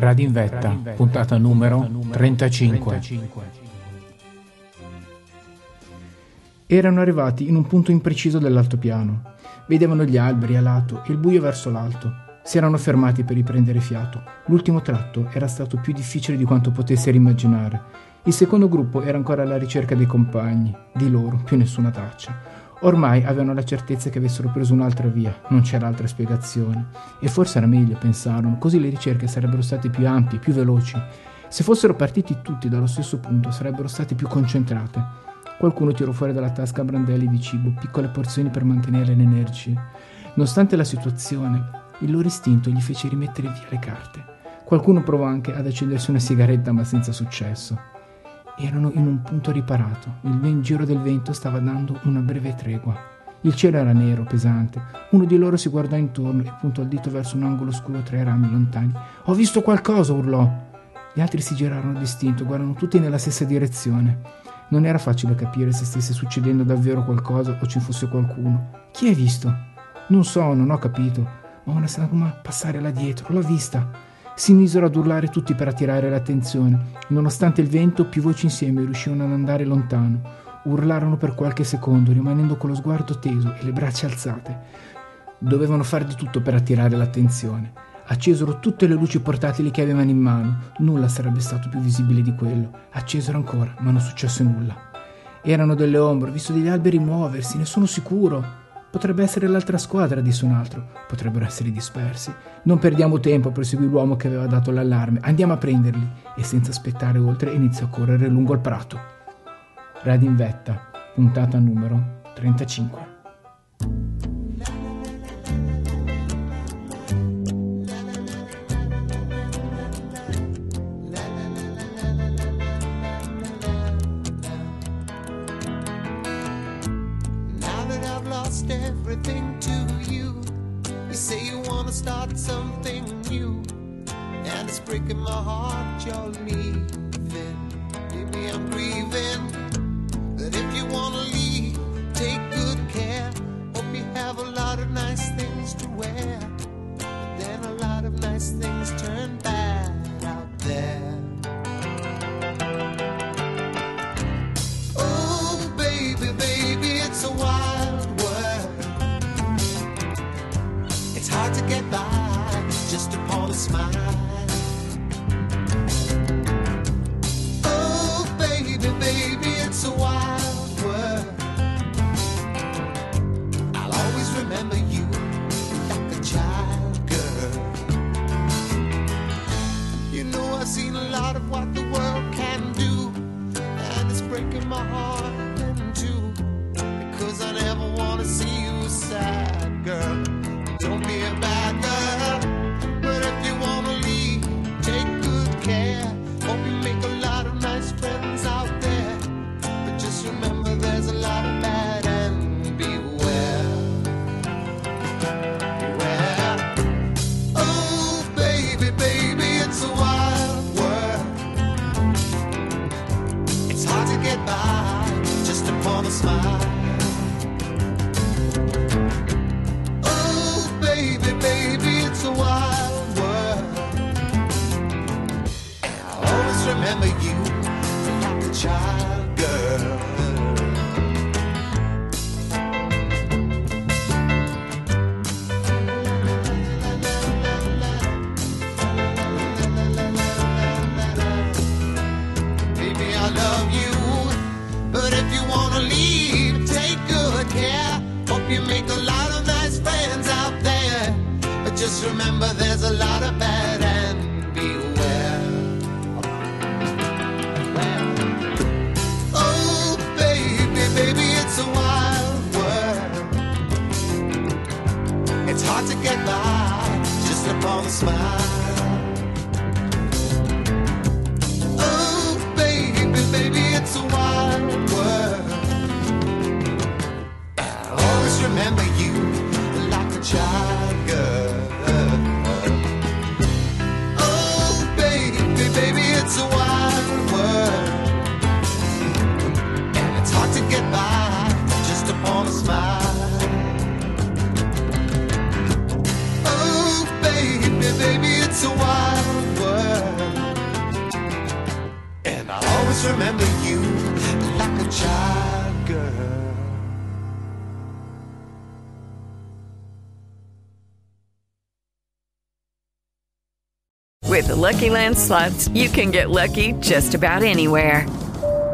Radio in Vetta, puntata numero 35. Erano arrivati in un punto impreciso dell'altopiano. Vedevano gli alberi a lato e il buio verso l'alto. Si erano fermati per riprendere fiato. L'ultimo tratto era stato più difficile di quanto potessero immaginare. Il secondo gruppo era ancora alla ricerca dei compagni. Di loro più nessuna traccia. Ormai avevano la certezza che avessero preso un'altra via, non c'era altra spiegazione. E forse era meglio, pensarono, così le ricerche sarebbero state più ampie, più veloci. Se fossero partiti tutti dallo stesso punto, sarebbero state più concentrate. Qualcuno tirò fuori dalla tasca brandelli di cibo, piccole porzioni per mantenere le energie. Nonostante la situazione, il loro istinto gli fece rimettere via le carte. Qualcuno provò anche ad accendersi una sigaretta, ma senza successo. Erano in un punto riparato. Il giro del vento stava dando una breve tregua. Il cielo era nero, pesante. Uno di loro si guardò intorno e puntò il dito verso un angolo scuro tra i rami lontani. Ho visto qualcosa, urlò. Gli altri si girarono distinto, guardano tutti nella stessa direzione. Non era facile capire se stesse succedendo davvero qualcosa o ci fosse qualcuno. Chi hai visto? Non so, non ho capito. Ma una sagoma passare là dietro, l'ho vista. Si misero ad urlare tutti per attirare l'attenzione. Nonostante il vento, più voci insieme riuscivano ad andare lontano. Urlarono per qualche secondo, rimanendo con lo sguardo teso e le braccia alzate. Dovevano fare di tutto per attirare l'attenzione. Accesero tutte le luci portatili che avevano in mano. Nulla sarebbe stato più visibile di quello. Accesero ancora, ma non successe nulla. Erano delle ombre, ho visto degli alberi muoversi, ne sono sicuro. Potrebbe essere l'altra squadra, disse un altro. Potrebbero essere dispersi. Non perdiamo tempo, proseguì l'uomo che aveva dato l'allarme. Andiamo a prenderli. E senza aspettare oltre iniziò a correre lungo il prato. Radio in vetta, puntata numero 35. Lost everything to you, you say you wanna start something new, and it's breaking my heart you're leaving. Smile. Upon a smile. Oh, baby, baby, it's a wild world. And I'll always remember you like a child smile. Always remember you like a child girl. With the Lucky Land slots, you can get lucky just about anywhere.